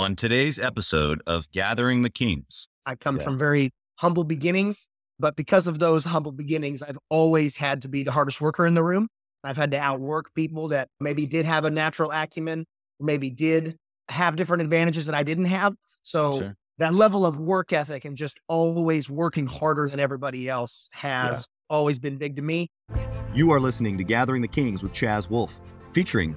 On today's episode of Gathering the Kings, I come Yeah. from very humble beginnings, but because of those humble beginnings, I've always had to be the hardest worker in the room. I've had to outwork people that maybe did have a natural acumen, maybe did have different advantages that I didn't have. So Sure. that level of work ethic and just always working harder than everybody else has always been big to me. You are listening to Gathering the Kings with Chaz Wolfe, featuring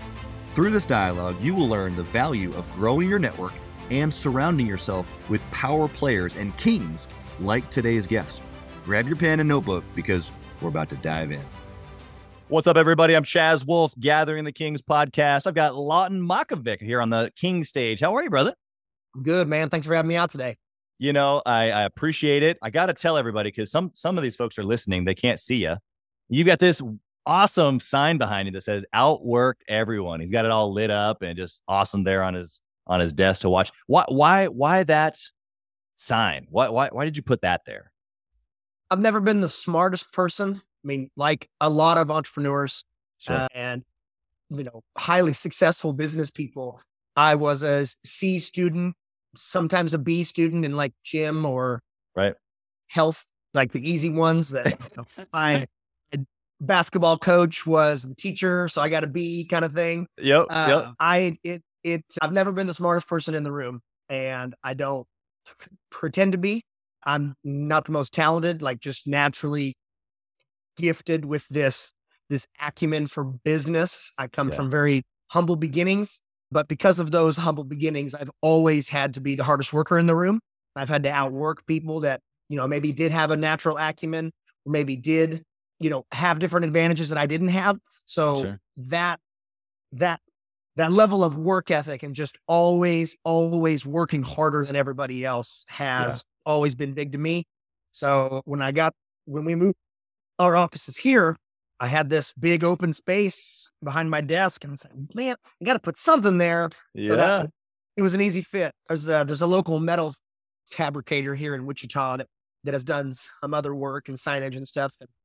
Through this dialogue, you will learn the value of growing your network and surrounding yourself with power players and kings like today's guest. Grab your pen and notebook because we're about to dive in. What's up, everybody? I'm Chaz Wolfe, Gathering the Kings podcast. I've got Lawton Makovec here on the King stage. How are you, brother? Good, man. Thanks for having me out today. You know, I, I appreciate it. I got to tell everybody because some some of these folks are listening; they can't see you. You've got this awesome sign behind you that says "Outwork Everyone." He's got it all lit up and just awesome there on his on his desk to watch. Why why why that sign? Why why why did you put that there? I've never been the smartest person. I mean, like a lot of entrepreneurs uh, and you know highly successful business people. I was a C student, sometimes a B student in like gym or Right. health, like the easy ones. That my basketball coach was the teacher, so I got a B kind of thing. yep. Uh, yep. I it it I've never been the smartest person in the room, and I don't pretend to be. I'm not the most talented, like just naturally gifted with this this acumen for business. I come Yeah. from very humble beginnings, but because of those humble beginnings, I've always had to be the hardest worker in the room. I've had to outwork people that, you know, maybe did have a natural acumen, or maybe did, you know, have different advantages that I didn't have. So Sure. that that that level of work ethic and just always always working harder than everybody else has always been big to me so when i got when we moved our offices here i had this big open space behind my desk and i said man i gotta put something there so yeah. that it was an easy fit there's a, there's a local metal fabricator here in wichita that, that has done some other work and signage and stuff and so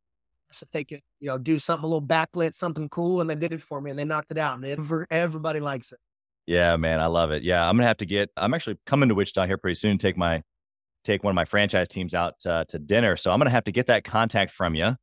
if they could, you know, do something a little backlit, something cool, and they did it for me, and they knocked it out, and ever, everybody likes it. Yeah, man, I love it. Yeah, I'm gonna have to get. I'm actually coming to Wichita here pretty soon. Take my take one of my franchise teams out uh, to dinner. So I'm gonna have to get that contact from you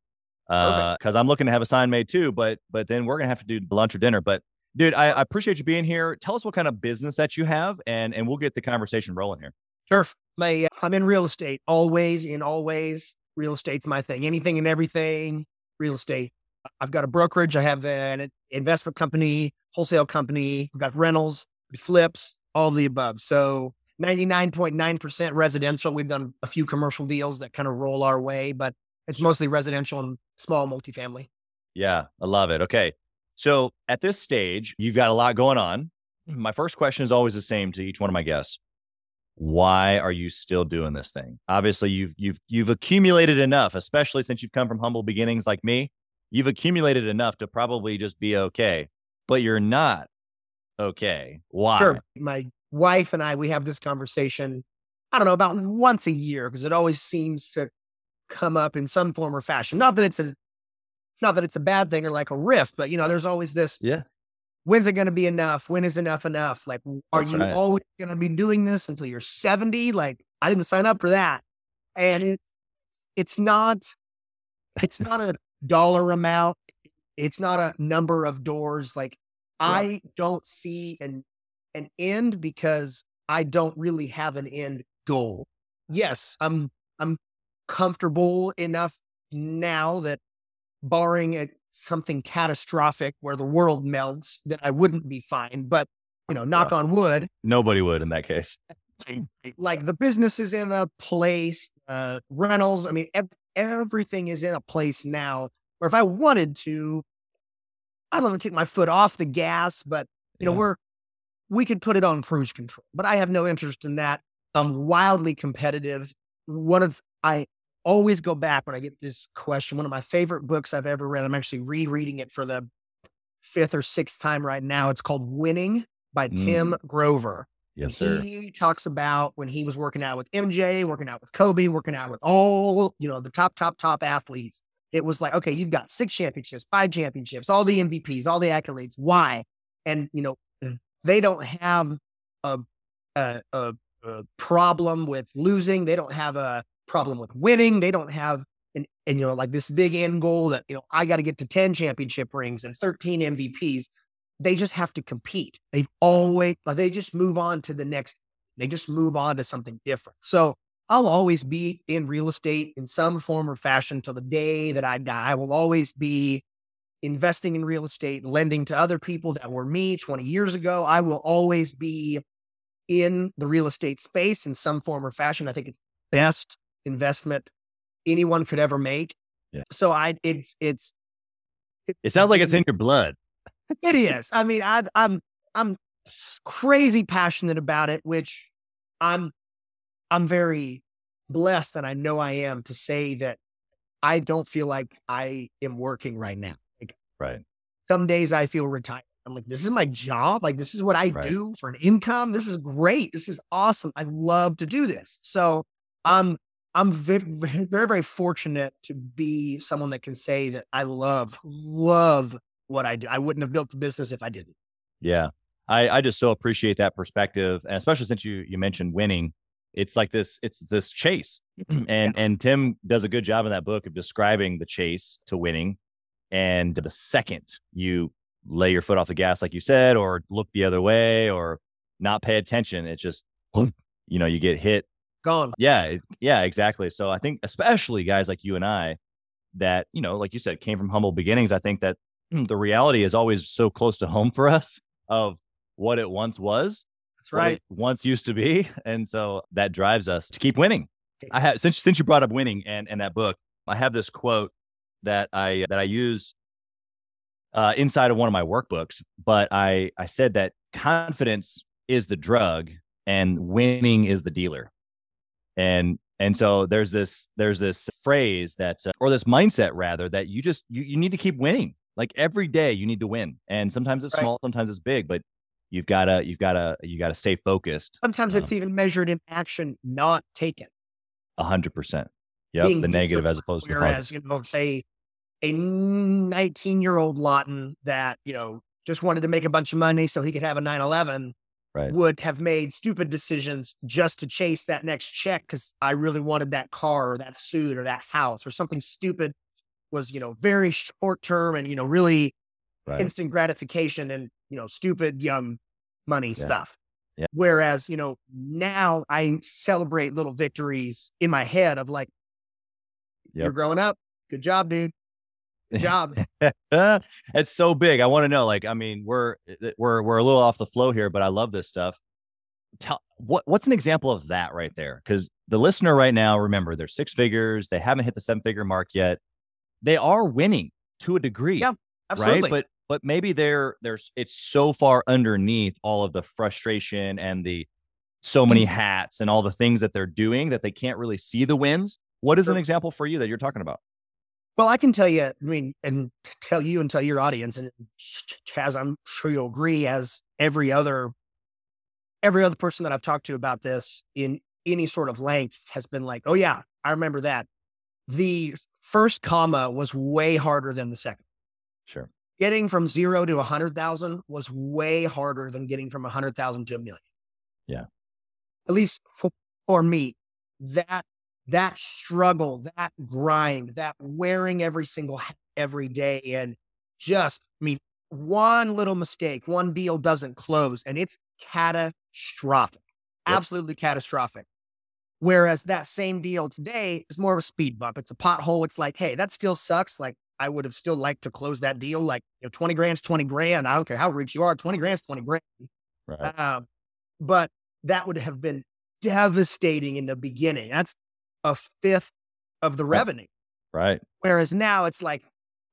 because I'm looking to have a sign made too. But but then we're gonna have to do lunch or dinner. But dude, I, I appreciate you being here. Tell us what kind of business that you have, and and we'll get the conversation rolling here. Sure. My, I'm in real estate, always in always. Real estate's my thing. Anything and everything, real estate. I've got a brokerage. I have an investment company, wholesale company. I've got rentals, flips, all the above. So 99.9% residential. We've done a few commercial deals that kind of roll our way, but it's mostly residential and small multifamily. Yeah, I love it. Okay, so at this stage, you've got a lot going on. My first question is always the same to each one of my guests. Why are you still doing this thing? Obviously, you've you've you've accumulated enough, especially since you've come from humble beginnings like me. You've accumulated enough to probably just be okay, but you're not okay. Why? Sure. My wife and I, we have this conversation, I don't know, about once a year because it always seems to come up in some form or fashion. Not that it's a not that it's a bad thing or like a rift, but you know, there's always this Yeah. When's it gonna be enough? When is enough enough? Like are That's you right. always gonna be doing this until you're 70? Like I didn't sign up for that. And it it's not it's not a dollar amount. It's not a number of doors. Like I don't see an an end because I don't really have an end goal. Yes, I'm I'm comfortable enough now that barring a, something catastrophic where the world melts, then I wouldn't be fine. But you know, knock on wood, Nobody would in that case. like the business is in a place, uh, rentals. I mean, ev- everything is in a place now where if I wanted to, I don't want to take my foot off the gas, but you know, Yeah. we're we could put it on cruise control, but I have no interest in that. I'm wildly competitive. One of I always go back when I get this question. One of my favorite books I've ever read. I'm actually rereading it for the fifth or sixth time right now. It's called Winning by Mm. Tim Grover. Yes, sir. He talks about when he was working out with MJ, working out with Kobe, working out with all, you know, the top, top, top athletes. It was like, okay, you've got six championships, five championships, all the MVPs, all the accolades. Why? And, you know, they don't have a, a, a, a problem with losing. They don't have a problem with winning. They don't have an, and, you know, like this big end goal that, you know, I got to get to 10 championship rings and 13 MVPs they just have to compete. They've always like they just move on to the next. They just move on to something different. So I'll always be in real estate in some form or fashion till the day that I die. I will always be investing in real estate, lending to other people that were me 20 years ago. I will always be in the real estate space in some form or fashion. I think it's best investment anyone could ever make. Yeah. So I it's it's It sounds like it's in your blood. it is. I mean, I, I'm I'm crazy passionate about it, which I'm I'm very blessed, and I know I am to say that I don't feel like I am working right now. Like Right. some days I feel retired. I'm like, this is my job. Like this is what I Right. do for an income. This is great. This is awesome. I love to do this. So I'm I'm very very very fortunate to be someone that can say that I love love what I do. I wouldn't have built the business if I didn't. Yeah. I, I just so appreciate that perspective. And especially since you you mentioned winning. It's like this, it's this chase. and and Tim does a good job in that book of describing the chase to winning. And the second you lay your foot off the gas, like you said, or look the other way or not pay attention, it just you know, you get hit Gone. yeah, yeah, exactly. So I think especially guys like you and I that, you know, like you said, came from humble beginnings, I think that mm, the reality is always so close to home for us of what it once was, That's right. once used to be, and so that drives us to keep winning. I have since since you brought up winning and and that book, I have this quote that I that I use uh, inside of one of my workbooks, but I I said that confidence is the drug and winning is the dealer, and and so there's this there's this phrase that uh, or this mindset rather that you just you, you need to keep winning like every day you need to win and sometimes it's Right. small sometimes it's big but you've got to you've got to you got to stay focused Sometimes it's even measured in action not taken. a hundred percent yeah the negative as opposed to the Whereas, positive you know, a a 19 year old Lawton that, you know, just wanted to make a bunch of money so he could have a 911 Right. would have made stupid decisions just to chase that next check because I really wanted that car or that suit or that house or something stupid was, you know, very short term and, you know, really right instant gratification and, you know, stupid young money Yeah. stuff. Yeah. Whereas, you know, now I celebrate little victories in my head of like, you're growing up. Good job, dude. Job. it's so big. I want to know. Like, I mean, we're eh, we're we're a little off the flow here, but I love this stuff. Tell what what's an example of that right there? Because the listener right now, remember, they're six figures. They haven't hit the seven figure mark yet. They are winning to a degree, Yeah, Absolutely. right? But but maybe they're there's it's so far underneath all of the frustration and the so many hats and all the things that they're doing that they can't really see the wins. What is an example for you that you're talking about? Well, I can tell you, I mean, and tell you and tell your audience, and Chaz, I'm sure you'll agree, as every other every other person that I've talked to about this in any sort of length has been like, oh yeah, I remember that. The first comma was way harder than the second. Sure. Getting from zero to a hundred thousand was way harder than getting from a hundred thousand to a million. Yeah. At least for, for me, that that struggle, that grind, that wearing every single every day, and just I mean, one little mistake, one deal doesn't close, and it's catastrophic, Yep. absolutely catastrophic. Whereas that same deal today is more of a speed bump. It's a pothole. It's like, hey, that still sucks. Like I would have still liked to close that deal. Like you know, twenty grand's twenty grand. I don't care how rich you are. Twenty grand's twenty grand. Right. Um, but that would have been devastating in the beginning. That's a fifth of the revenue. Right. Whereas now it's like,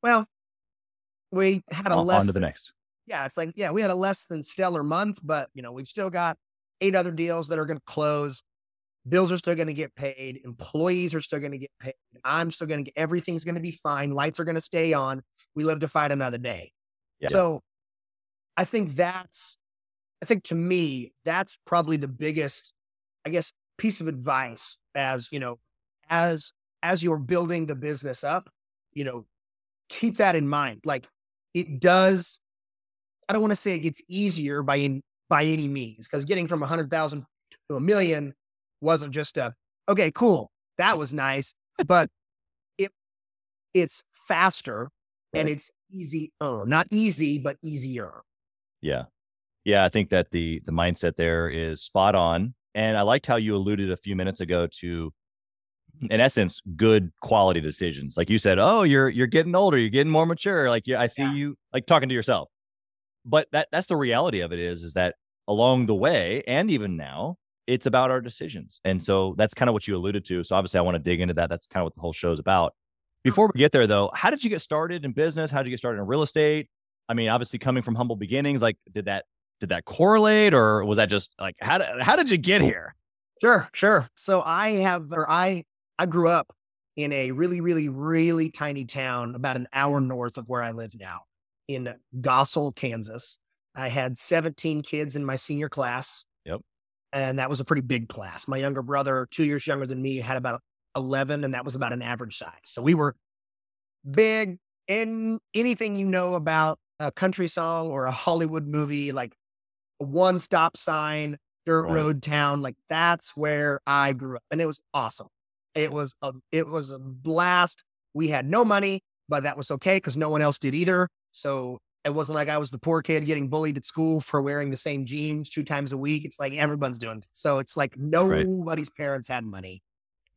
well, we had a On, less on to the next. yeah, it's like, yeah, we had a less than stellar month, but you know, we've still got eight other deals that are going to close. Bills are still going to get paid. Employees are still going to get paid. I'm still going to get everything's going to be fine. Lights are going to stay on. We live to fight another day. Yeah. So I think that's, I think to me, that's probably the biggest, I guess, piece of advice as, you know, as, as you're building the business up, you know, keep that in mind. Like it does, I don't want to say it gets easier by in, by any means, because getting from a hundred thousand to a million wasn't just a, okay, cool. That was nice. But it, it's faster and it's easy. Oh, not easy, but easier. Yeah. Yeah. I think that the the mindset there is spot on. And I liked how you alluded a few minutes ago to in essence, good quality decisions. Like you said, oh, you're you're getting older, you're getting more mature. Like I see yeah. you like talking to yourself. But that that's the reality of it is, is that along the way, and even now, it's about our decisions. And so that's kind of what you alluded to. So obviously I want to dig into that. That's kind of what the whole show is about. Before we get there though, how did you get started in business? How did you get started in real estate? I mean, obviously coming from humble beginnings, like did that did that correlate or was that just like how did how did you get here? Sure, sure. So I have or I I grew up in a really, really, really tiny town about an hour north of where I live now in Goessel, Kansas. I had 17 kids in my senior class. Yep. And that was a pretty big class. My younger brother, two years younger than me, had about 11, and that was about an average size. So we were big in anything you know about a country song or a Hollywood movie, like one stop sign, dirt right. road town. Like that's where I grew up. And it was awesome. It was a it was a blast. We had no money, but that was okay because no one else did either. So it wasn't like I was the poor kid getting bullied at school for wearing the same jeans two times a week. It's like everyone's doing it. So it's like nobody's right. parents had money.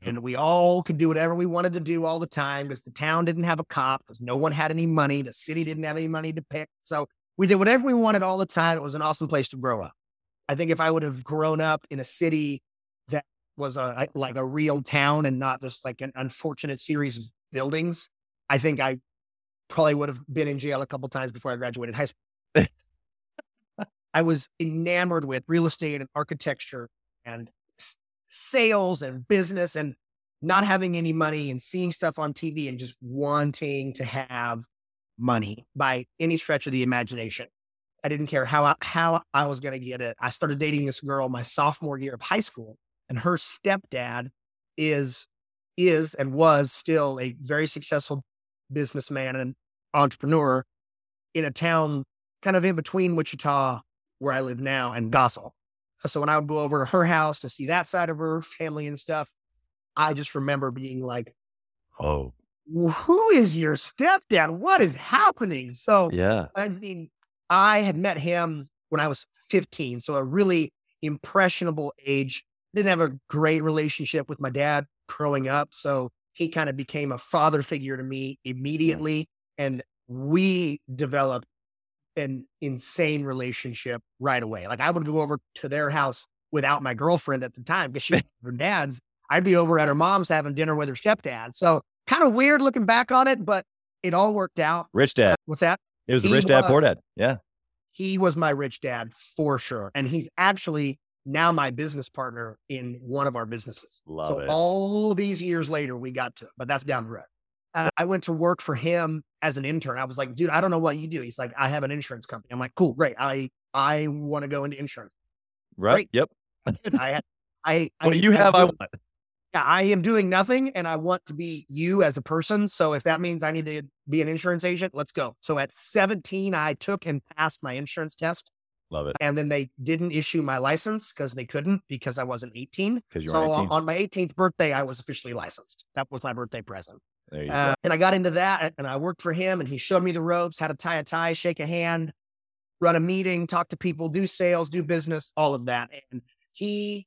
And we all could do whatever we wanted to do all the time because the town didn't have a cop, because no one had any money. The city didn't have any money to pick. So we did whatever we wanted all the time. It was an awesome place to grow up. I think if I would have grown up in a city that was a like a real town and not just like an unfortunate series of buildings, I think I probably would have been in jail a couple times before I graduated high school. I was enamored with real estate and architecture and s- sales and business and not having any money and seeing stuff on TV and just wanting to have money by any stretch of the imagination. I didn't care how I, how I was going to get it. I started dating this girl my sophomore year of high school and her stepdad is is and was still a very successful businessman and entrepreneur in a town kind of in between Wichita, where I live now, and Goessel. So when I would go over to her house to see that side of her family and stuff, I just remember being like, "Oh, who is your stepdad? What is happening?" So yeah, I mean, I had met him when I was 15, so a really impressionable age didn't have a great relationship with my dad growing up. So he kind of became a father figure to me immediately. And we developed an insane relationship right away. Like I would go over to their house without my girlfriend at the time because she was her dad's. I'd be over at her mom's having dinner with her stepdad. So kind of weird looking back on it, but it all worked out. Rich dad. With that? It was the rich dad, poor dad. Yeah. He was my rich dad for sure. And he's actually now my business partner in one of our businesses. Love so it. all these years later, we got to, but that's down the road. Uh, I went to work for him as an intern. I was like, dude, I don't know what you do. He's like, I have an insurance company. I'm like, cool, great. I I want to go into insurance. Right. Great. Yep. I I, what I, do you have? I want. Yeah, I am doing nothing and I want to be you as a person. So if that means I need to be an insurance agent, let's go. So at 17, I took and passed my insurance test. Love it. And then they didn't issue my license because they couldn't because I wasn't 18. Because so were 18. on my 18th birthday, I was officially licensed. That was my birthday present. There you Uh, go. and I got into that and I worked for him and he showed me the ropes, how to tie a tie, shake a hand, run a meeting, talk to people, do sales, do business, all of that. And he,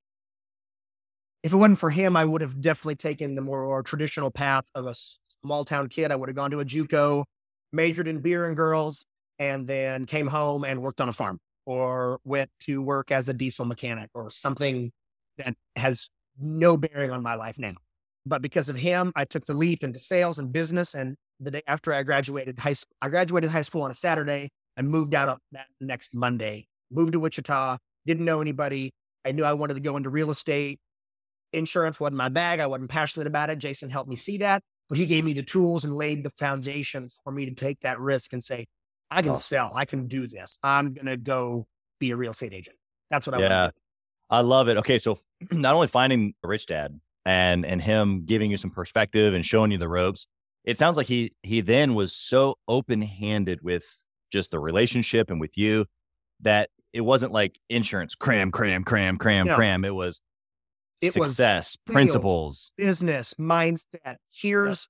if it wasn't for him, I would have definitely taken the more traditional path of a small town kid. I would have gone to a JUCO, majored in beer and girls, and then came home and worked on a farm or went to work as a diesel mechanic or something that has no bearing on my life now. But because of him, I took the leap into sales and business. And the day after I graduated high school, I graduated high school on a Saturday. and moved out that next Monday, moved to Wichita, didn't know anybody. I knew I wanted to go into real estate. Insurance wasn't my bag. I wasn't passionate about it. Jason helped me see that, but he gave me the tools and laid the foundation for me to take that risk and say, I can Oh. sell. I can do this. I'm going to go be a real estate agent. That's what I Yeah. want to do. I love it. Okay, so not only finding a rich dad and and him giving you some perspective and showing you the ropes, it sounds like he he then was so open handed with just the relationship and with you that it wasn't like insurance cram cram cram cram No. cram. It was It was success sales. principles. business mindset. Here's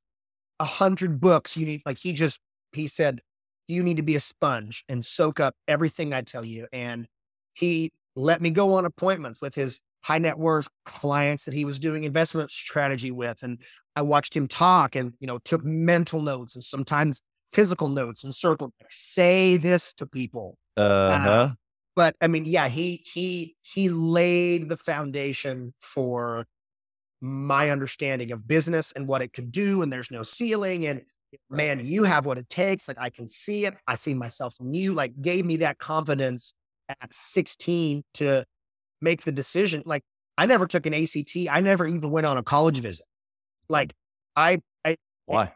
a hundred books you need. Like he just, he said, you need to be a sponge and soak up everything I tell you. And he let me go on appointments with his high net worth clients that he was doing investment strategy with. And I watched him talk and, you know, took mental notes and sometimes physical notes and circled, like, say this to people. Uh huh. But I mean, yeah, he he he laid the foundation for my understanding of business and what it could do, and there's no ceiling. And man, you have what it takes. Like I can see it. I see myself in you. Like gave me that confidence at 16 to make the decision. Like I never took an ACT. I never even went on a college visit. Like I I Why?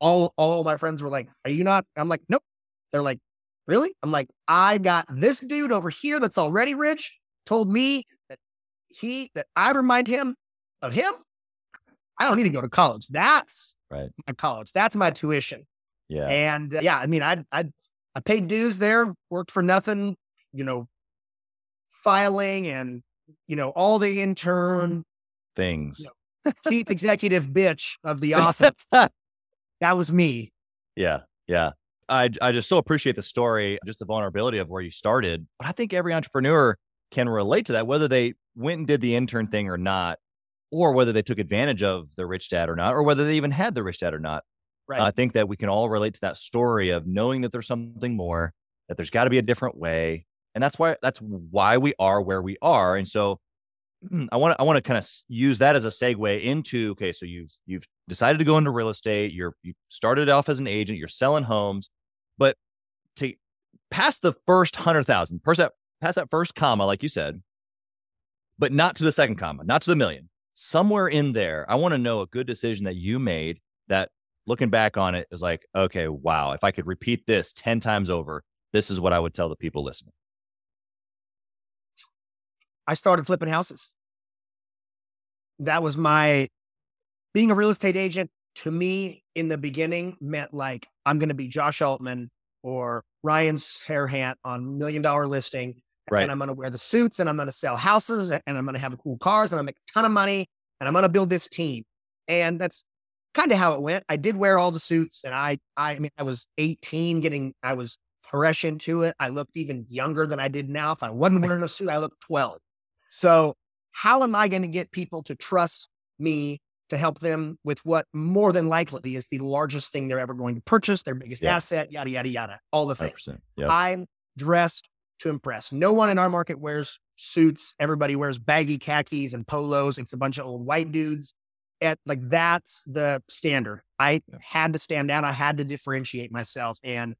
all all my friends were like, "Are you not?" I'm like, "Nope." They're like, "Really?" I'm like, "I got this dude over here that's already rich. Told me that he that I remind him of him. I don't need to go to college. That's Right. my college. That's my tuition." Yeah. And uh, yeah, I mean, I I I paid dues there, worked for nothing, you know, filing and you know all the intern Things. chief executive bitch of the office. That was me. Yeah, yeah. I I just so appreciate the story, just the vulnerability of where you started. But I think every entrepreneur can relate to that, whether they went and did the intern thing or not, or whether they took advantage of the rich dad or not, or whether they even had the rich dad or not. Right. I think that we can all relate to that story of knowing that there's something more, that there's got to be a different way, and that's why that's why we are where we are. And so, I want to I want to kind of use that as a segue into okay, so you've you've decided to go into real estate. You're you started off as an agent. You're selling homes, but to past the first hundred thousand, past that that first comma, like you said, but not to the second comma, not to the million. Somewhere in there, I want to know a good decision that you made that looking back on it is like, okay, wow, if I could repeat this 10 times over, this is what I would tell the people listening. I started flipping houses. That was my being a real estate agent to me in the beginning meant like I'm going to be Josh Altman or Ryan Serhant on Million Dollar Listing. Right. And I'm going to wear the suits and I'm going to sell houses and I'm going to have cool cars and I'm going to make a ton of money and I'm going to build this team. And that's kind of how it went. I did wear all the suits and I, I mean, I was 18 getting, I was fresh into it. I looked even younger than I did now. If I wasn't wearing a suit, I looked 12. So, how am I going to get people to trust me to help them with what more than likely is the largest thing they're ever going to purchase, their biggest Yeah. asset, yada, yada, yada, all the things. 100%. I'm dressed to impress. No one in our market wears suits. Everybody wears baggy khakis and polos. It's a bunch of old white dudes. At like that's the standard. I Yeah. had to stand out. I had to differentiate myself. And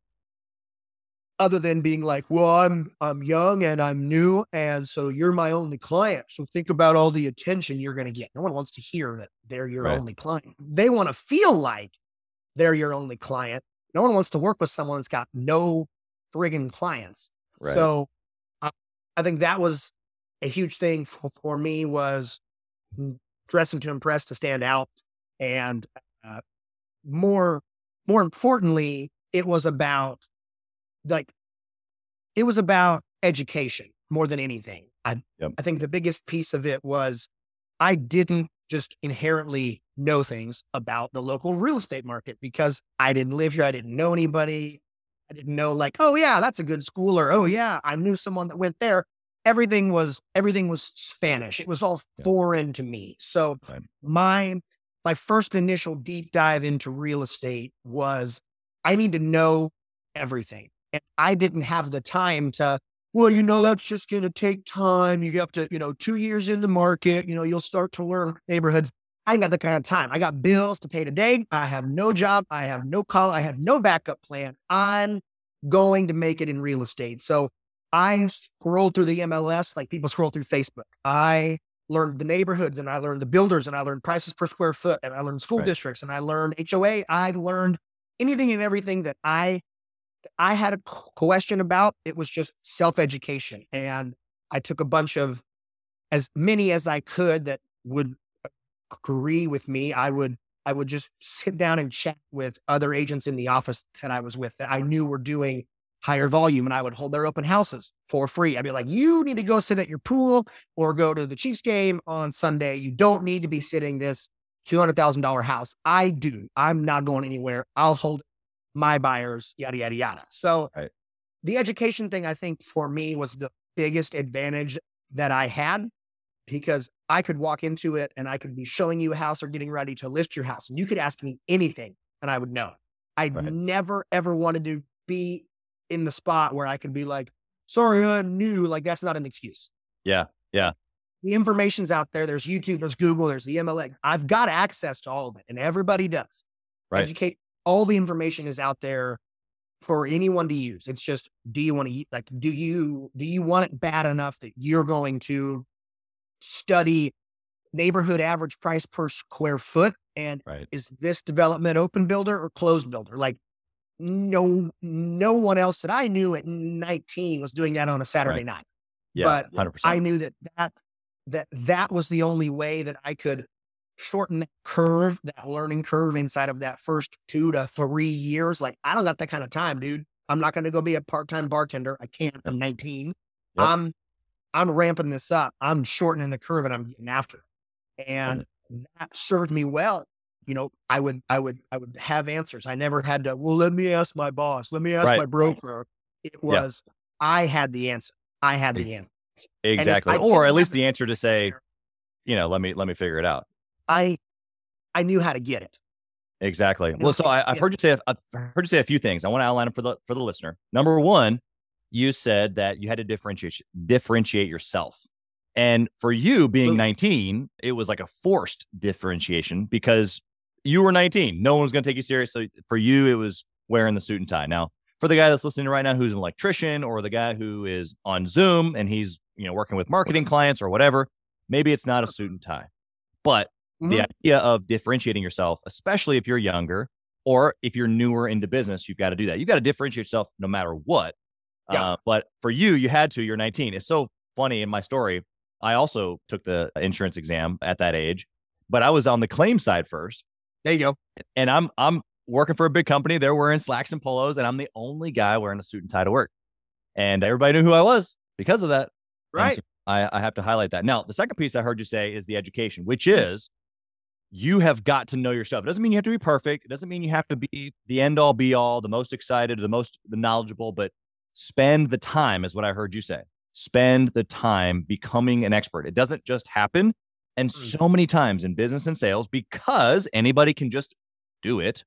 other than being like, well, I'm I'm young and I'm new, and so you're my only client. So think about all the attention you're going to get. No one wants to hear that they're your Right. only client. They want to feel like they're your only client. No one wants to work with someone that's got no friggin' clients. Right. So I, I think that was a huge thing for, for me was dressing to impress, to stand out, and uh, more more importantly, it was about like it was about education more than anything. I Yep. I think the biggest piece of it was I didn't just inherently know things about the local real estate market because I didn't live here. I didn't know anybody. I didn't know like, oh yeah, that's a good school or oh yeah, I knew someone that went there. Everything was everything was Spanish. It was all Yeah. foreign to me. So Right. my my first initial deep dive into real estate was I need to know everything. And I didn't have the time to, well, you know, that's just going to take time. You have to, you know, two years in the market, you know, you'll start to learn neighborhoods. I ain't got the kind of time. I got bills to pay today. I have no job. I have no call. I have no backup plan. I'm going to make it in real estate. So I scrolled through the MLS like people scroll through Facebook. I learned the neighborhoods and I learned the builders and I learned prices per square foot and I learned school Right. districts and I learned HOA. I learned anything and everything that I I had a question about. It was just self education, and I took a bunch of as many as I could that would uh, agree with me. I would I would just sit down and chat with other agents in the office that I was with that I knew were doing higher volume and I would hold their open houses for free. I'd be like, you need to go sit at your pool or go to the Chiefs game on Sunday. You don't need to be sitting this $200,000 house. I do. I'm not going anywhere. I'll hold my buyers, yada, yada, yada. So Right. the education thing, I think for me was the biggest advantage that I had because I could walk into it and I could be showing you a house or getting ready to list your house. And you could ask me anything and I would know. I Right. never, ever wanted to be in the spot where I could be like, sorry, I knew. Like, that's not an excuse. Yeah, yeah. The information's out there. There's YouTube, there's Google, there's the MLA. I've got access to all of it, and everybody does. Right. Educate. All the information is out there for anyone to use. It's just, do you want to eat like, do you do you want it bad enough that you're going to study neighborhood average price per square foot and Right. is this development open builder or closed builder? Like no no one else that I knew at 19 was doing that on a Saturday Right. night. Yeah. But hundred percent. I knew that that that that was the only way that I could shorten that curve, that learning curve inside of that first two to three years. Like I don't got that kind of time, dude. I'm not going to go be a part-time bartender. I can't. I'm 19. Yep. I'm I'm ramping this up. I'm shortening the curve and I'm getting after it. And that served me well. You know, I would I would I would have answers. I never had to, well, let me ask my boss. Let me ask Right. my broker. It was I had the answer. I had the answer. exactly. Or at least the answer to say, you know, let me let me figure it out. I I knew how to get it. Exactly. Well, so I, I've heard you say I've heard you say a few things. I want to outline them for the for the listener. Number one, you said that you had to differentiate differentiate yourself, and for you being Boom. 19, it was like a forced differentiation because you were 19. No one was going to take you serious. So for you, it was wearing the suit and tie. Now, for the guy that's listening right now, who's an electrician, or the guy who is on Zoom and he's you know working with marketing clients or whatever, maybe it's not a suit and tie, but the Mhm. idea of differentiating yourself, especially if you're younger or if you're newer into business, you've got to do that. You've got to differentiate yourself no matter what. Yeah. Uh, but for you, you had to. You're 19. It's so funny in my story. I also took the insurance exam at that age, but I was on the claim side first, There you go. and I'm I'm working for a big company. They're wearing slacks and polos, and I'm the only guy wearing a suit and tie to work. And everybody knew who I was because of that. Right. so I, I have to highlight that. Now, the second piece I heard you say is the education, which is you have got to know your stuff. It doesn't mean you have to be perfect. It doesn't mean you have to be the end all be all, the most excited, the most the knowledgeable, but spend the time is what I heard you say. Spend the time becoming an expert. It doesn't just happen. And Mm. so many times in business and sales, because anybody can just do it,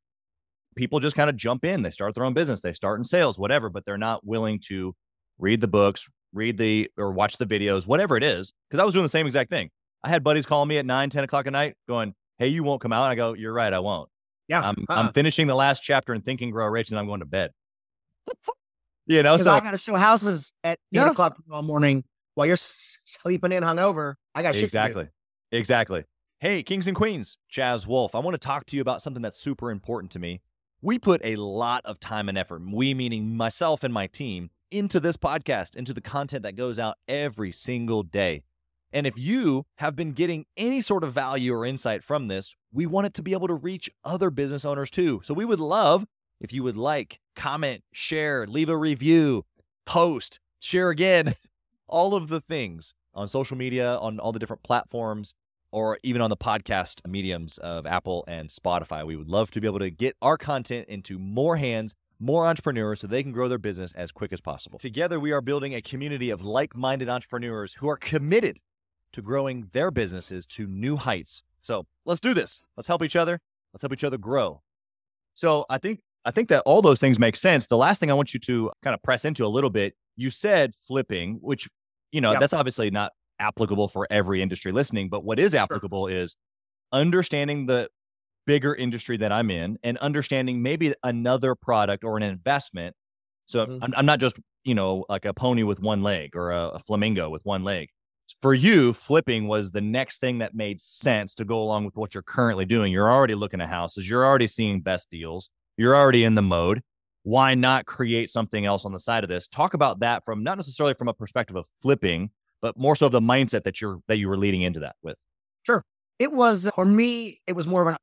people just kind of jump in. They start their own business, they start in sales, whatever, but they're not willing to read the books, read the or watch the videos, whatever it is. Because I was doing the same exact thing. I had buddies calling me at 9, 10 o'clock at night going, Hey, you won't come out. And I go, You're right, I won't. Yeah. I'm uh-uh. I'm finishing the last chapter and thinking grow rich and I'm going to bed. you know, so I got to show houses at Yeah. eight o'clock tomorrow morning while you're sleeping in hungover. I got shit to do. exactly. Exactly. Hey, Kings and Queens, Chaz Wolfe. I want to talk to you about something that's super important to me. We put a lot of time and effort, we meaning myself and my team, into this podcast, into the content that goes out every single day. And if you have been getting any sort of value or insight from this, we want it to be able to reach other business owners too. So we would love if you would like, comment, share, leave a review, post, share again, all of the things on social media, on all the different platforms or even on the podcast mediums of Apple and Spotify. We would love to be able to get our content into more hands, more entrepreneurs so they can grow their business as quick as possible. Together, we are building a community of like minded entrepreneurs who are committed to growing their businesses to new heights. So let's do this. Let's help each other. Let's help each other grow. So I think I think that all those things make sense. The last thing I want you to kind of press into a little bit, you said flipping, which you know Yep. that's obviously not applicable for every industry listening, but what is applicable is understanding the bigger industry that I'm in and understanding maybe another product or an investment So Mhm. I'm, I'm not just, you know, like a pony with one leg or a, a flamingo with one leg. For you, flipping was the next thing that made sense to go along with what you're currently doing. You're already looking at houses, you're already seeing best deals, you're already in the mode. Why not create something else on the side of this? Talk about that from not necessarily from a perspective of flipping, but more so of the mindset that you're that you were leading into that with. Sure. It was for me. It was more of an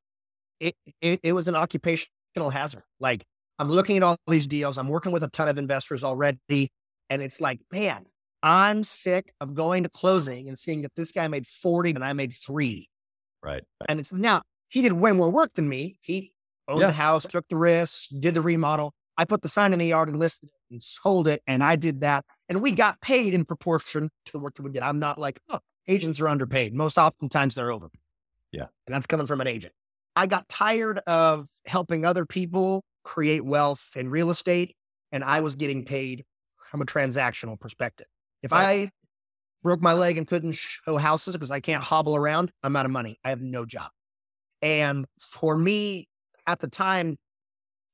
it, it. It was an occupational hazard. Like I'm looking at all these deals. I'm working with a ton of investors already, and it's like, man, I'm sick of going to closing and seeing that this guy made forty and I made three. Right. And it's now he did way more work than me. He owned Yeah. the house, took the risk, did the remodel. I put the sign in the yard and listed it and sold it, and I did that, and we got paid in proportion to the work that we did. I'm not like, oh, agents are underpaid. Most oftentimes they're overpaid. Yeah. and that's coming from an agent. I got tired of helping other people create wealth in real estate, and I was getting paid from a transactional perspective. If I broke my leg and couldn't show houses because I can't hobble around, I'm out of money. I have no job. And for me at the time,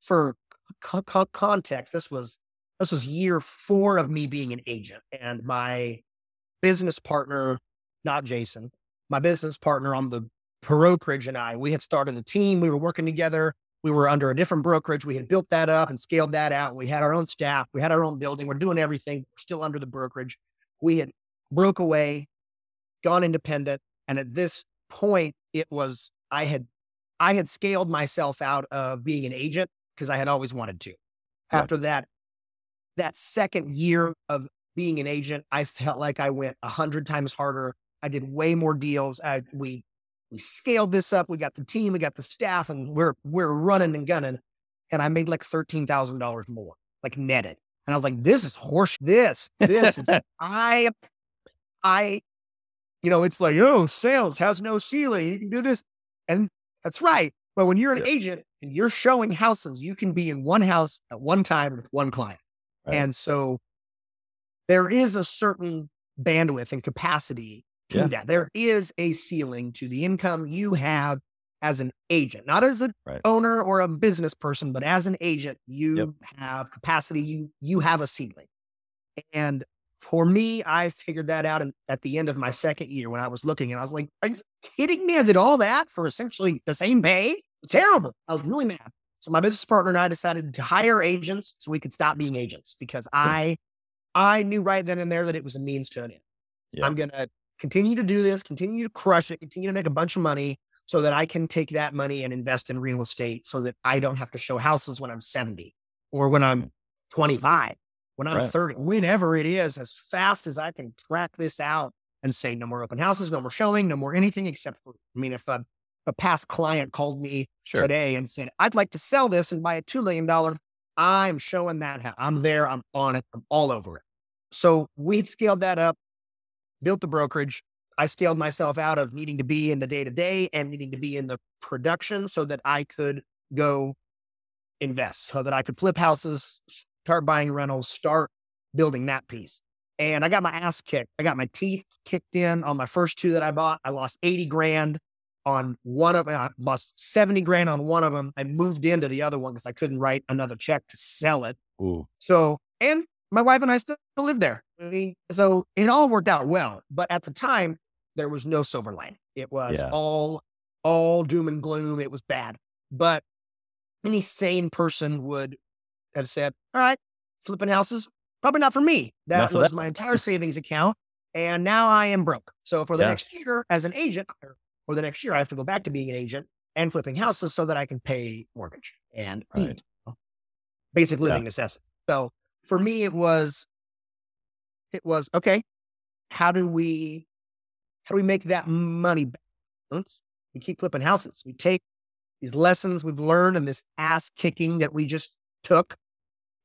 for co- co- context, this was this was year four of me being an agent, and my business partner, not Jason, my business partner on the brokerage and I, we had started a team. We were working together. We were under a different brokerage. We had built that up and scaled that out. We had our own staff. We had our own building. We're doing everything. We're still under the brokerage. We had broke away, gone independent, and at this point, it was I had I had scaled myself out of being an agent because I had always wanted to. Right. After that, that second year of being an agent, I felt like I went a hundred times harder. I did way more deals. I, we we scaled this up. We got the team, we got the staff, and we're we're running and gunning. And I made like thirteen thousand dollars more, like netted. And I was like, "This is horse. This, this is I, I, you know, it's like, oh, sales has no ceiling. You can do this, and that's right. But when you're an Yeah. agent and you're showing houses, you can be in one house at one time with one client. Right. And so there is a certain bandwidth and capacity to Yeah. that. There is a ceiling to the income you have as an agent, not as an Right. owner or a business person, but as an agent, you Yep. have capacity. You you have a ceiling. And for me, I figured that out in, at the end of my second year when I was looking, and I was like, "Are you kidding me? I did all that for essentially the same pay? Terrible." I was really mad. So my business partner and I decided to hire agents so we could stop being agents because I I knew right then and there that it was a means to an end. Yeah. I'm gonna continue to do this, continue to crush it, continue to make a bunch of money so that I can take that money and invest in real estate so that I don't have to show houses when I'm 70 or when I'm 25, when I'm Right. 30, whenever it is, as fast as I can track this out and say no more open houses, no more showing, no more anything except for, I mean, if a, a past client called me Sure. today and said, I'd like to sell this and buy a $2 million, I'm showing that. house. I'm there. I'm on it. I'm all over it. So we scaled that up, built the brokerage. I scaled myself out of needing to be in the day to day and needing to be in the production so that I could go invest, so that I could flip houses, start buying rentals, start building that piece. And I got my ass kicked. I got my teeth kicked in on my first two that I bought. I lost 80 grand on one of them. I lost 70 grand on one of them. I moved into the other one because I couldn't write another check to sell it. Ooh. So, and my wife and I still live there. Mm-hmm. So it all worked out well. But at the time, there was no silver lining. It was Yeah. all, all doom and gloom. It was bad. But any sane person would have said, all right, flipping houses, probably not for me. That Not was that. my entire savings account. And now I am broke. So for the Yeah. next year as an agent, or, or the next year, I have to go back to being an agent and flipping houses so that I can pay mortgage and Right. eat. Basic living Yeah. necessity. So for me, it was, it was okay. How do we, how do we make that money back? We keep flipping houses. We take these lessons we've learned and this ass kicking that we just took,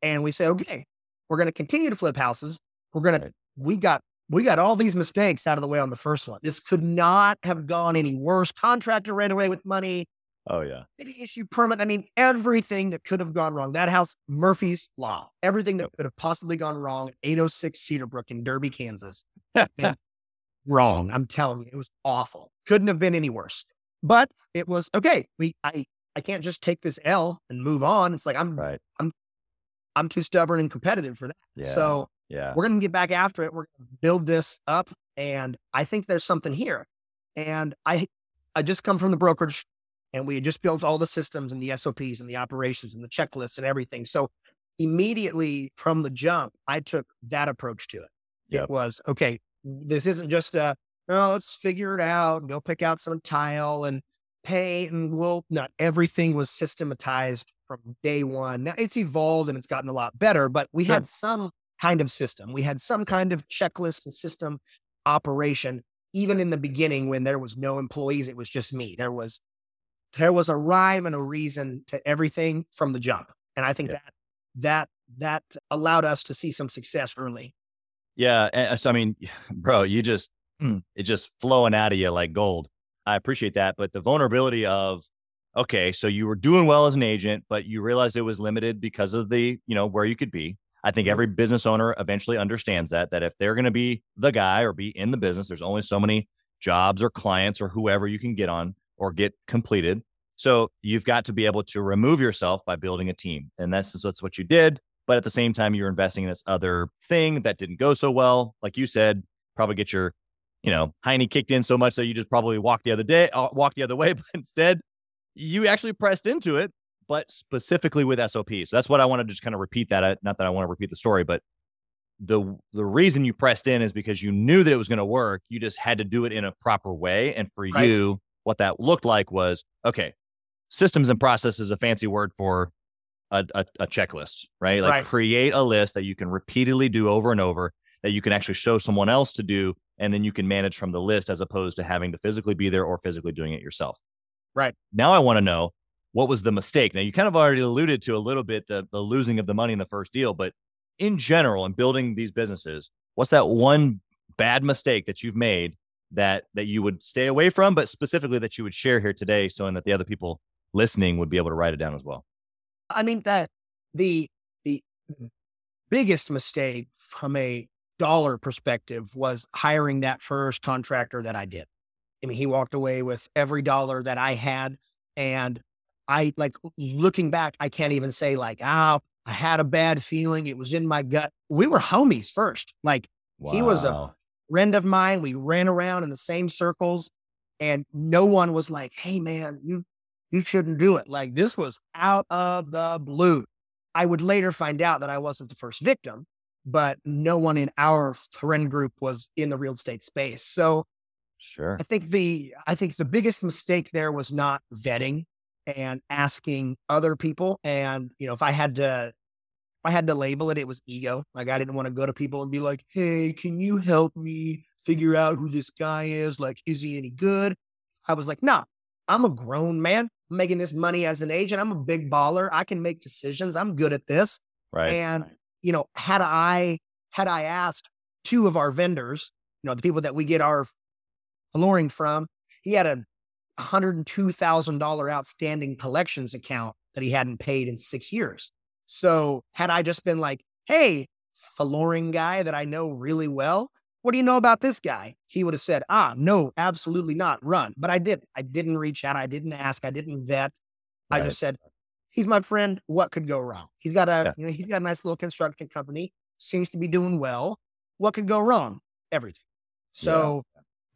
and we say, okay, we're going to continue to flip houses. We're going to, we got, we got all these mistakes out of the way on the first one. This could not have gone any worse. Contractor ran away with money. Oh yeah. City issue permit. I mean, everything that could have gone wrong. That house, Murphy's Law, everything that could have possibly gone wrong 806 Cedarbrook in Derby, Kansas. wrong. I'm telling you, it was awful. Couldn't have been any worse. But it was okay. We, I, I can't just take this L and move on. It's like I'm, Right. I'm too stubborn and competitive for that. Yeah. So yeah. we're going to get back after it. We're going to build this up. And I think there's something here. And I, I just come from the brokerage and we had just built all the systems and the SOPs and the operations and the checklists and everything. So immediately from the jump, I took that approach to it. Yep. It was, okay, this isn't just a, oh, let's figure it out, and go pick out some tile and pay and we'll not everything was systematized from day one. Now it's evolved and it's gotten a lot better, but we Sure. had some kind of system. We had some kind of checklist and system operation. Even in the beginning, when there was no employees, it was just me. There was there was a rhyme and a reason to everything from the jump. And I think Yeah. that that that allowed us to see some success early. Yeah. So, I mean, bro, you just, mm, it's just flowing out of you like gold. I appreciate that. But the vulnerability of, okay, so you were doing well as an agent, but you realized it was limited because of the, you know, where you could be. I think Mhm. every business owner eventually understands that, that if they're going to be the guy or be in the business, there's only so many jobs or clients or whoever you can get on or get completed. So you've got to be able to remove yourself by building a team. And that's, that's what you did. But at the same time, you're investing in this other thing that didn't go so well. Like you said, probably get your, you know, hiney kicked in so much that you just probably walked the other day, uh, walk the other way. But instead, you actually pressed into it, but specifically with SOP. So that's what I want to just kind of repeat that. I- Not that I want to repeat the story, but the the reason you pressed in is because you knew that it was going to work. You just had to do it in a proper way. And for Right. you, what that looked like was okay. Systems and process is a fancy word for a, a, a checklist, right? Like Right. create a list that you can repeatedly do over and over that you can actually show someone else to do, and then you can manage from the list as opposed to having to physically be there or physically doing it yourself. Right. Now I want to know what was the mistake. Now you kind of already alluded to a little bit the the losing of the money in the first deal, but in general, in building these businesses, what's that one bad mistake that you've made that that you would stay away from, but specifically that you would share here today, so and that the other people listening would be able to write it down as well. I mean that the the biggest mistake from a dollar perspective was hiring that first contractor that I did. I mean, he walked away with every dollar that I had, and I like looking back, I can't even say like, ah, I had a bad feeling. It was in my gut. We were homies first. Like He was a- Wow. Friend of mine. We ran around in the same circles, and no one was like, "Hey, man, you you shouldn't do it." Like this was out of the blue. I would later find out that I wasn't the first victim, but no one in our friend group was in the real estate space. So sure. I think the I think the biggest mistake there was not vetting and asking other people. And you know, if I had to I had to label it, it was ego. Like I didn't want to go to people and be like, "Hey, can you help me figure out who this guy is? Like, is he any good?" I was like, "Nah, I'm a grown man. I'm making this money as an agent. I'm a big baller. I can make decisions. I'm good at this." Right. And you know, had I had I asked two of our vendors, you know, the people that we get our flooring from, he had a hundred and two thousand dollar outstanding collections account that he hadn't paid in six years. So had I just been like, "Hey, flooring guy that I know really well, what do you know about this guy?" He would have said, "Ah, no, absolutely not. Run." But I didn't. I didn't reach out. I didn't ask. I didn't vet. I just said, "He's my friend. What could go wrong? He's got a, Yeah. you know, he's got a nice little construction company. Seems to be doing well. What could go wrong? Everything." So,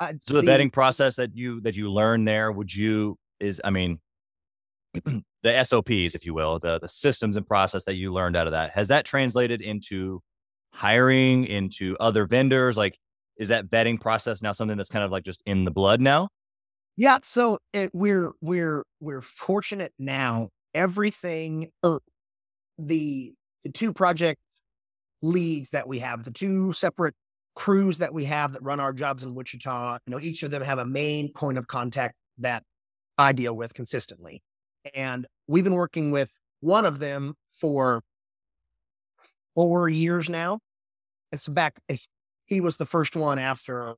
uh, So the, vetting process that you that you learned there, would you is I mean the SOPs, if you will, the the systems and process that you learned out of that, has that translated into hiring, into other vendors? Like, is that vetting process now something that's kind of like just in the blood now? Yeah, so it, we're we're we're fortunate now. Everything, or the the two project leads that we have, the two separate crews that we have that run our jobs in Wichita, you know, each of them have a main point of contact that I deal with consistently, and we've been working with one of them for four years now. It's back. Eh, he was the first one after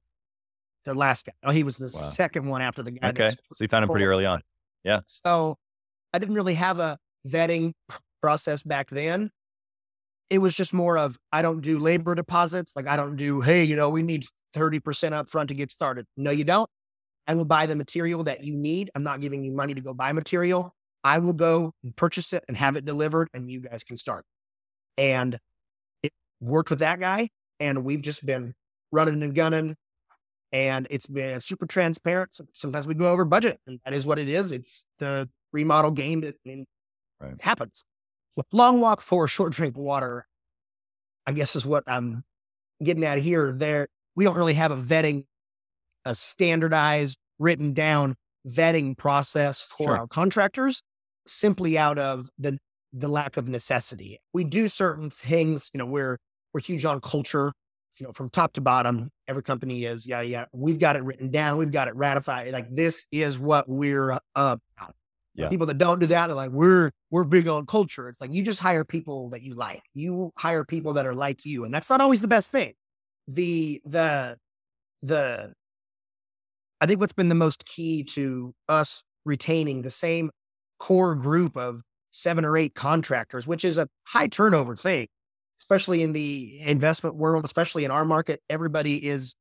the last guy. Oh, he was the Wow. second one after the guy. Okay, so you found him pretty early on. Yeah. So I didn't really have a vetting process back then. It was just more of I don't do labor deposits. Like I don't do, hey, you know, we need 30% up front to get started. No, you don't. I will buy the material that you need. I'm not giving you money to go buy material. I will go and purchase it and have it delivered and you guys can start. And it worked with that guy. And we've just been running and gunning. And it's been super transparent. Sometimes we go over budget, and that is what it is. It's the remodel game. It, I mean, right. happens. Long walk for short drink water, I guess is what I'm getting at here. There, we don't really have a vetting, a standardized, written down vetting process for sure. our contractors simply out of the the lack of necessity. We do certain things, you know, we're we're huge on culture, you know, from top to bottom. Every company is, yeah, yeah. We've got it written down, we've got it ratified. Like this is what we're about. Yeah. People that don't do that, they're like, we're we're big on culture. It's like you just hire people that you like. You hire people that are like you, and that's not always the best thing. The the the I think what's been the most key to us retaining the same core group of seven or eight contractors, which is a high turnover thing, especially in the investment world, especially in our market. Everybody is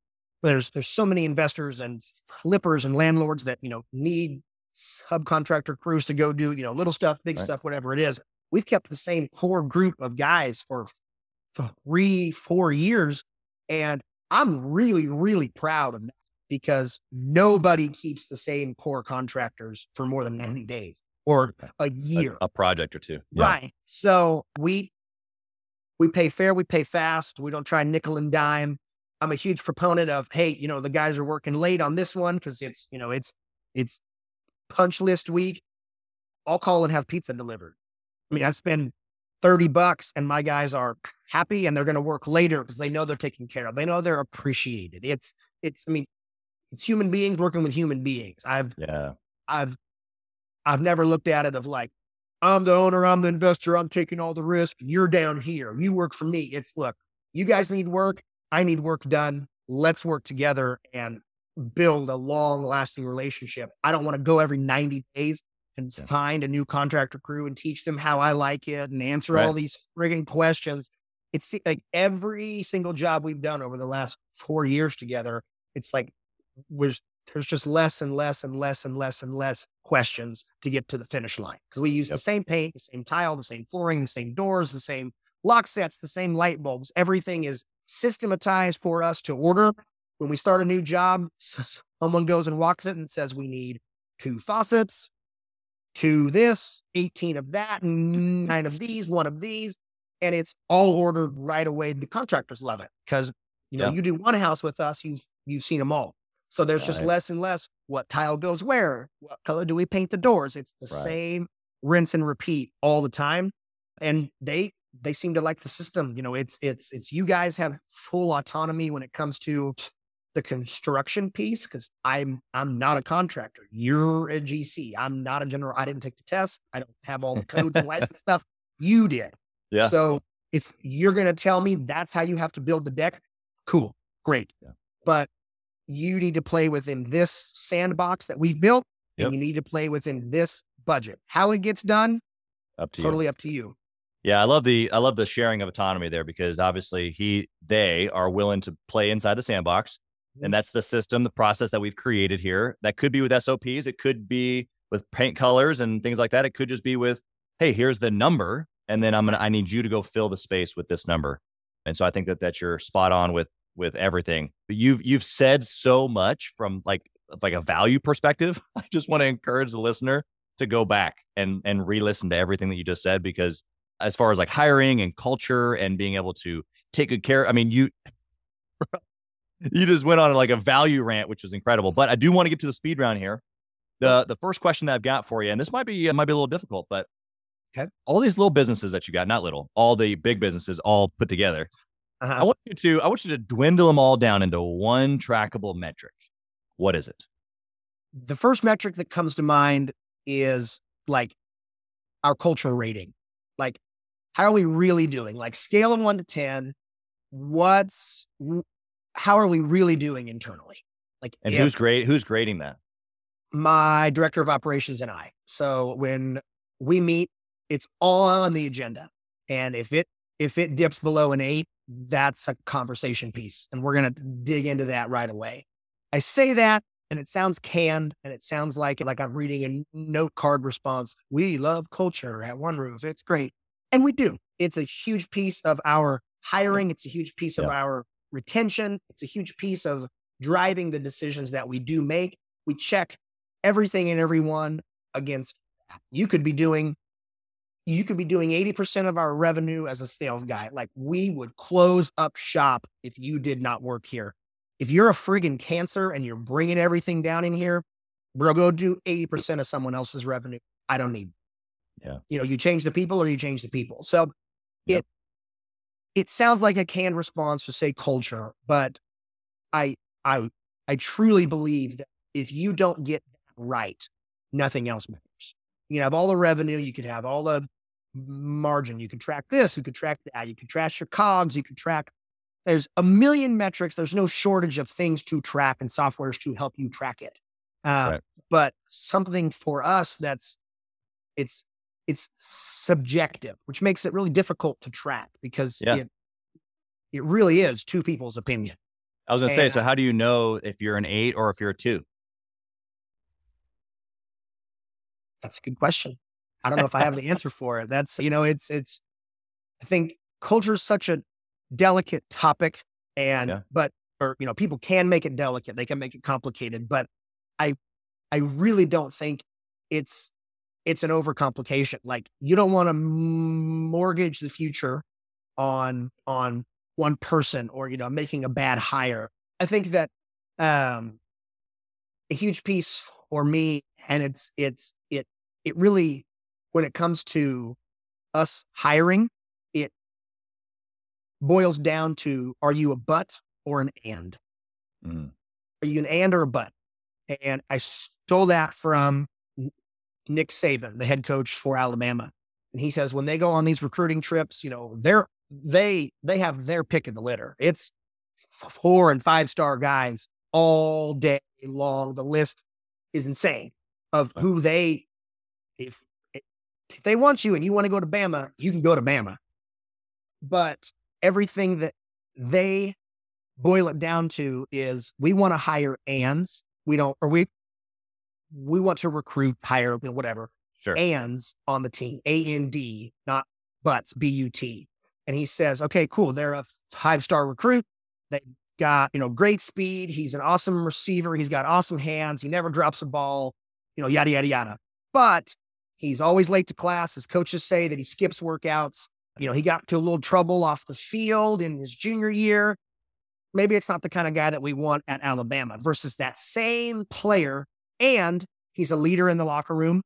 there's there's so many investors and flippers and landlords that you know need subcontractor crews to go do you know little stuff, big right. stuff, whatever it is. We've kept the same core group of guys for three, four years, and I'm really, really proud of that because nobody keeps the same core contractors for more than 90 days or a year, a, a project or two. Yeah. Right. So we, we pay fair, we pay fast. We don't try nickel and dime. I'm a huge proponent of, hey, you know, the guys are working late on this one because it's, you know, it's, it's punch list week. I'll call and have pizza delivered. I mean, I spend 30 bucks and my guys are happy and they're going to work later because they know they're taken care of. They know they're appreciated. It's, it's, I mean, it's human beings working with human beings. I've yeah. I've I've never looked at it of like, I'm the owner, I'm the investor, I'm taking all the risk. You're down here. You work for me. It's look, you guys need work. I need work done. Let's work together and build a long lasting relationship. I don't want to go every 90 days and yeah. find a new contractor crew and teach them how I like it and answer right. all these frigging questions. It's like every single job we've done over the last four years together, it's like was there's just less and less and less and less and less questions to get to the finish line because we use yep. the same paint, the same tile, the same flooring, the same doors, the same lock sets, the same light bulbs. Everything is systematized for us to order. When we start a new job, someone goes and walks it and says, We need two faucets, two this, 18 of that, nine of these, one of these. And it's all ordered right away. The contractors love it because you know, you do one house with us, you've you've seen them all. So there's right. just less and less what tile goes where, what color do we paint the doors? It's the right. same rinse and repeat all the time. And they they seem to like the system. You know, it's it's it's you guys have full autonomy when it comes to the construction piece because I'm I'm not a contractor. You're a GC. I'm not a general. I didn't take the test. I don't have all the codes and license stuff. You did. Yeah. So if you're gonna tell me that's how you have to build the deck, cool, great. Yeah. But you need to play within this sandbox that we've built, yep. and you need to play within this budget. How it gets done, up to totally you. up to you. Yeah, I love the I love the sharing of autonomy there because obviously he they are willing to play inside the sandbox. And mm-hmm. that's the system, the process that we've created here. That could be with SOPs, it could be with paint colors and things like that. It could just be with, hey, here's the number, and then I'm gonna I need you to go fill the space with this number. And so I think that that you're spot on with with everything. But you've you've said so much from like like a value perspective. I just want to encourage the listener to go back and and re-listen to everything that you just said because as far as like hiring and culture and being able to take good care, I mean you you just went on like a value rant, which is incredible. But I do want to get to the speed round here. The the first question that I've got for you, and this might be might be a little difficult, but okay, all these little businesses that you got, not little, all the big businesses all put together. Uh-huh. I want you to I want you to dwindle them all down into one trackable metric. What is it? The first metric that comes to mind is like our culture rating. Like, how are we really doing? Like, scale of one to 10, what's, how are we really doing internally? Like, and who's great? Who's grading that? My director of operations and I. So when we meet, it's all on the agenda. And if it, if it dips below an eight, that's a conversation piece. And we're going to dig into that right away. I say that and it sounds canned and it sounds like like I'm reading a note card response. We love culture at One Roof. It's great. And we do. It's a huge piece of our hiring. It's a huge piece of our retention. It's a huge piece of driving the decisions that we do make. We check everything and everyone against. You could be doing you could be doing 80% of our revenue as a sales guy. Like we would close up shop if you did not work here. If you're a friggin' cancer and you're bringing everything down in here, bro, go do 80% of someone else's revenue. I don't need. Yeah. You know, you change the people or you change the people. So Yep. it it sounds like a canned response to say culture, but I I I truly believe that if you don't get that right, nothing else matters. You can have all the revenue, you could have all the margin, you could track this, you could track that, you could track your cogs, you could track. There's a million metrics. There's no shortage of things to track and softwares to help you track it. Uh, Right. But something for us that's it's it's subjective, which makes it really difficult to track because Yeah. it it really is two people's opinion. I was gonna say, so uh, how do you know if you're an eight or if you're a two? That's a good question. I don't know if I have the answer for it. That's you know, it's it's. I think culture is such a delicate topic, and Yeah. but or you know, people can make it delicate. They can make it complicated, but I I really don't think it's it's an overcomplication. Like you don't want to mortgage the future on on one person or you know making a bad hire. I think that um a huge piece for me, and it's it's it it really when it comes to us hiring, it boils down to are you a but or an and? Mhm. Are you an and or a but? And I stole that from Nick Saban, the head coach for Alabama. And he says when they go on these recruiting trips, you know, they're they they have their pick of the litter. It's four and five star guys all day long. The list is insane of who they if if they want you and you want to go to Bama, you can go to Bama. But everything that they boil it down to is we want to hire ands. We don't or we we want to recruit, hire, you know, whatever Sure. ands on the team, A N D, not buts, B U T. And he says, okay, cool. They're a five star recruit. They got, you know, great speed. He's an awesome receiver. He's got awesome hands. He never drops a ball, you know, yada, yada, yada. But he's always late to class. His coaches say that he skips workouts. You know, he got into a little trouble off the field in his junior year. Maybe it's not the kind of guy that we want at Alabama versus that same player. And he's a leader in the locker room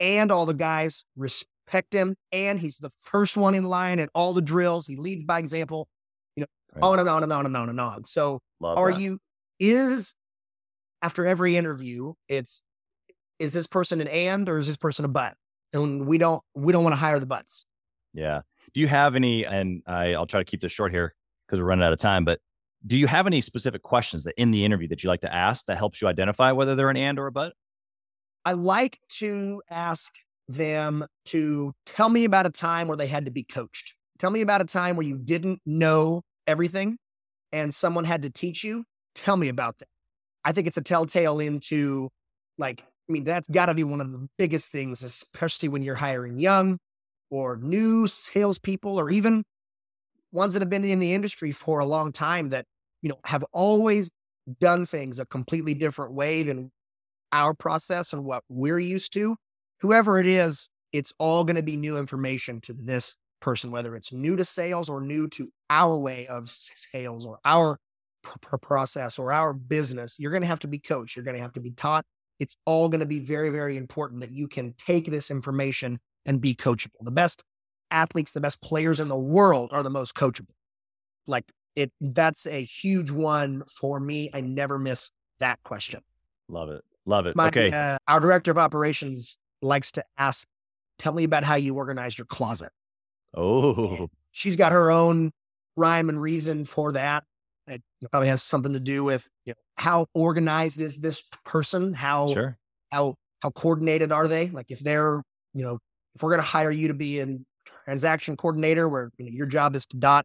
and all the guys respect him. And he's the first one in line at all the drills. He leads by example, you know, Right. on and on and on and on and on. So Love are that. you, is after every interview, it's, is this person an and or is this person a but? And we don't, we don't want to hire the butts. Yeah. Do you have any? And I, I'll try to keep this short here because we're running out of time. But do you have any specific questions that in the interview that you like to ask that helps you identify whether they're an and or a but? I like to ask them to tell me about a time where they had to be coached. Tell me about a time where you didn't know everything and someone had to teach you. Tell me about that. I think it's a telltale into like, I mean, that's got to be one of the biggest things, especially when you're hiring young or new salespeople or even ones that have been in the industry for a long time that, you know, have always done things a completely different way than our process and what we're used to, whoever it is, it's all going to be new information to this person, whether it's new to sales or new to our way of sales or our process or our business. You're going to have to be coached. You're going to have to be taught. It's all going to be very, very important that you can take this information and be coachable. The best athletes, the best players in the world are the most coachable. Like it, that's a huge one for me. I never miss that question. Love it. Love it. My, okay. uh, our director of operations likes to ask, tell me about how you organize your closet. oh, She's got her own rhyme and reason for that. It probably has something to do with you know, how organized is this person? How, sure. how, how coordinated are they? Like if they're, you know, if we're going to hire you to be a transaction coordinator where you know, your job is to dot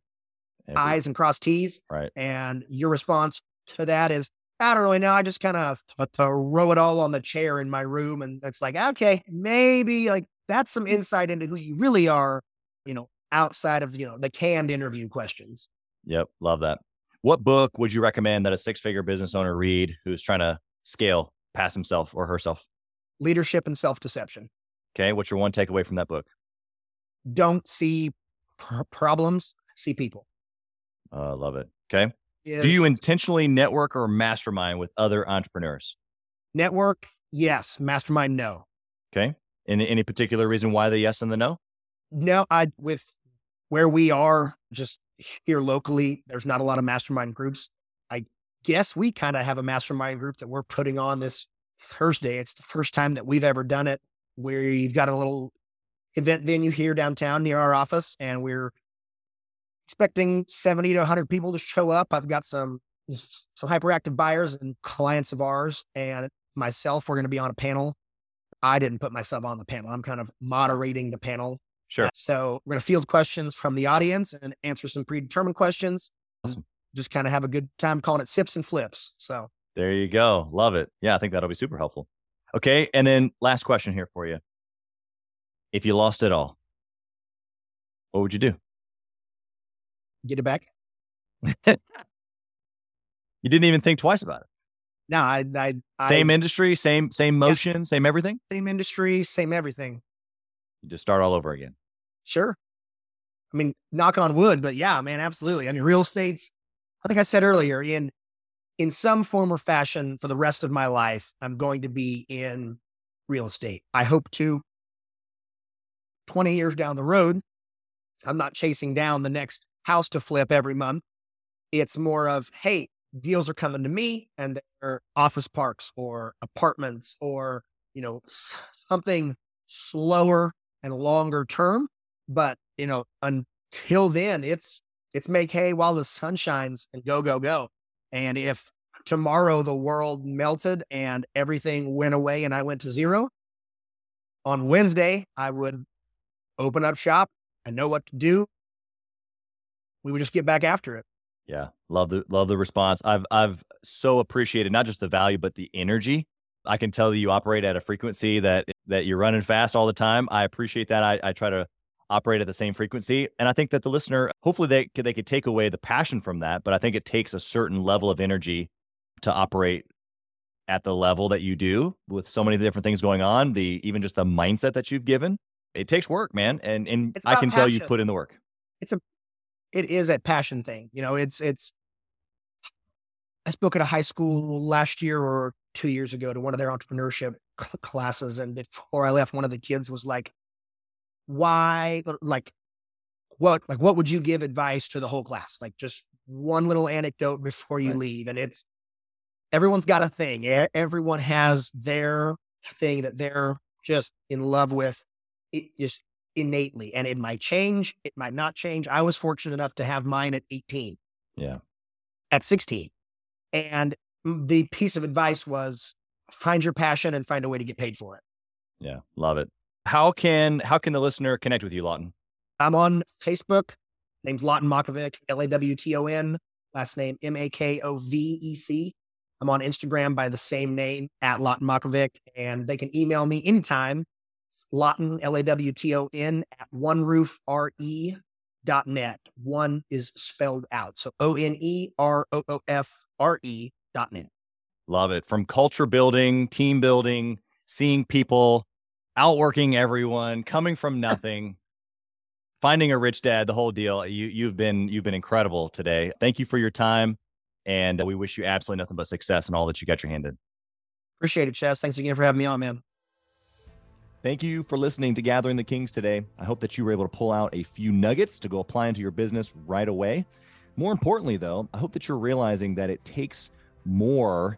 Every- I's and cross T's, Right. and your response to that is, I don't really know. I just kind of throw it all on the chair in my room. And it's like, okay, maybe like that's some insight into who you really are. you know, outside of, you know, the canned interview questions. Yep. Love that. What book would you recommend that a six figure business owner read who's trying to scale past himself or herself? Leadership and self deception. Okay. What's your one takeaway from that book? Don't see pr- problems, see people. I uh, love it. Okay. Is Do you intentionally network or mastermind with other entrepreneurs? network? Yes. Mastermind? No. Okay. Any any particular reason why the yes and the no? No, I, with where we are just here locally, there's not a lot of mastermind groups. I guess we kind of have a mastermind group that we're putting on this Thursday. It's the first time that we've ever done it where you've got a little event venue here downtown near our office and we're expecting 70 to 100 people to show up. I've got some some hyperactive buyers and clients of ours and myself we're going to be on a panel. I didn't put myself on the panel. I'm kind of moderating the panel. Sure. Uh, so we're going to field questions from the audience and answer some predetermined questions. Awesome. Just kind of have a good time calling it sips and flips. So There you go. Love it. Yeah, I think that'll be super helpful. Okay. And then last question here for you. If you lost it all, what would you do? get it back. You didn't even think twice about it. No, I, I, I Same industry, same same motion, same everything. same industry, same everything. You just start all over again. Sure. I mean, knock on wood, but yeah, man, absolutely. I mean, real estate's, I think I said earlier, in in some form or fashion for the rest of my life, I'm going to be in real estate. I hope to 20 years down the road, I'm not chasing down the next house to flip every month. It's more of, hey, deals are coming to me and they're office parks or apartments or, you know, something slower and longer term. But, you know, until then, it's it's make hay while the sun shines and go, go, go. And if tomorrow the world melted and everything went away and I went to zero, on Wednesday, I would open up shop. I know what to do. We would just get back after it. Yeah, love the love the response. I've I've so appreciated not just the value but the energy. I can tell that you operate at a frequency that that you're running fast all the time. I appreciate that. I, I try to operate at the same frequency, and I think that the listener, hopefully, they could they could take away the passion from that. But I think it takes a certain level of energy to operate at the level that you do with so many different things going on. The even just the mindset that you've given, it takes work, man. And and I can tell you put in the work. it is a it is a passion thing. You know, it's it's. I spoke at a high school last year or two years ago to one of their entrepreneurship classes, and before I left, one of the kids was like, "Why? Like, what? Like, what would you give advice to the whole class? Like, just one little anecdote before you Right. leave." And it's everyone's got a thing. Everyone has their thing that they're just in love with. It just innately, and it might change. It might not change. I was fortunate enough to have mine at 18 Yeah. at 16. And the piece of advice was find your passion and find a way to get paid for it. Yeah, love it. How can how can the listener connect with you, Lawton? I'm on Facebook, named Lawton Makovec, L A W T O N, last name M A K O V E C. I'm on Instagram by the same name at Lawton Makovec, and they can email me anytime. It's Lawton, L A W T O N, at oneroofre dot net. One is spelled out. So O N E R O O F R E dot net. Love it. From culture building, team building, seeing people, outworking everyone, coming from nothing, finding a rich dad, the whole deal. You you've been you've been incredible today. Thank you for your time, and uh, we wish you absolutely nothing but success and all that you got your hand in. Appreciate it, Chaz. Thanks again for having me on, man. Thank you for listening to Gathering the Kings today. I hope that you were able to pull out a few nuggets to go apply into your business right away. More importantly, though, I hope that you're realizing that it takes more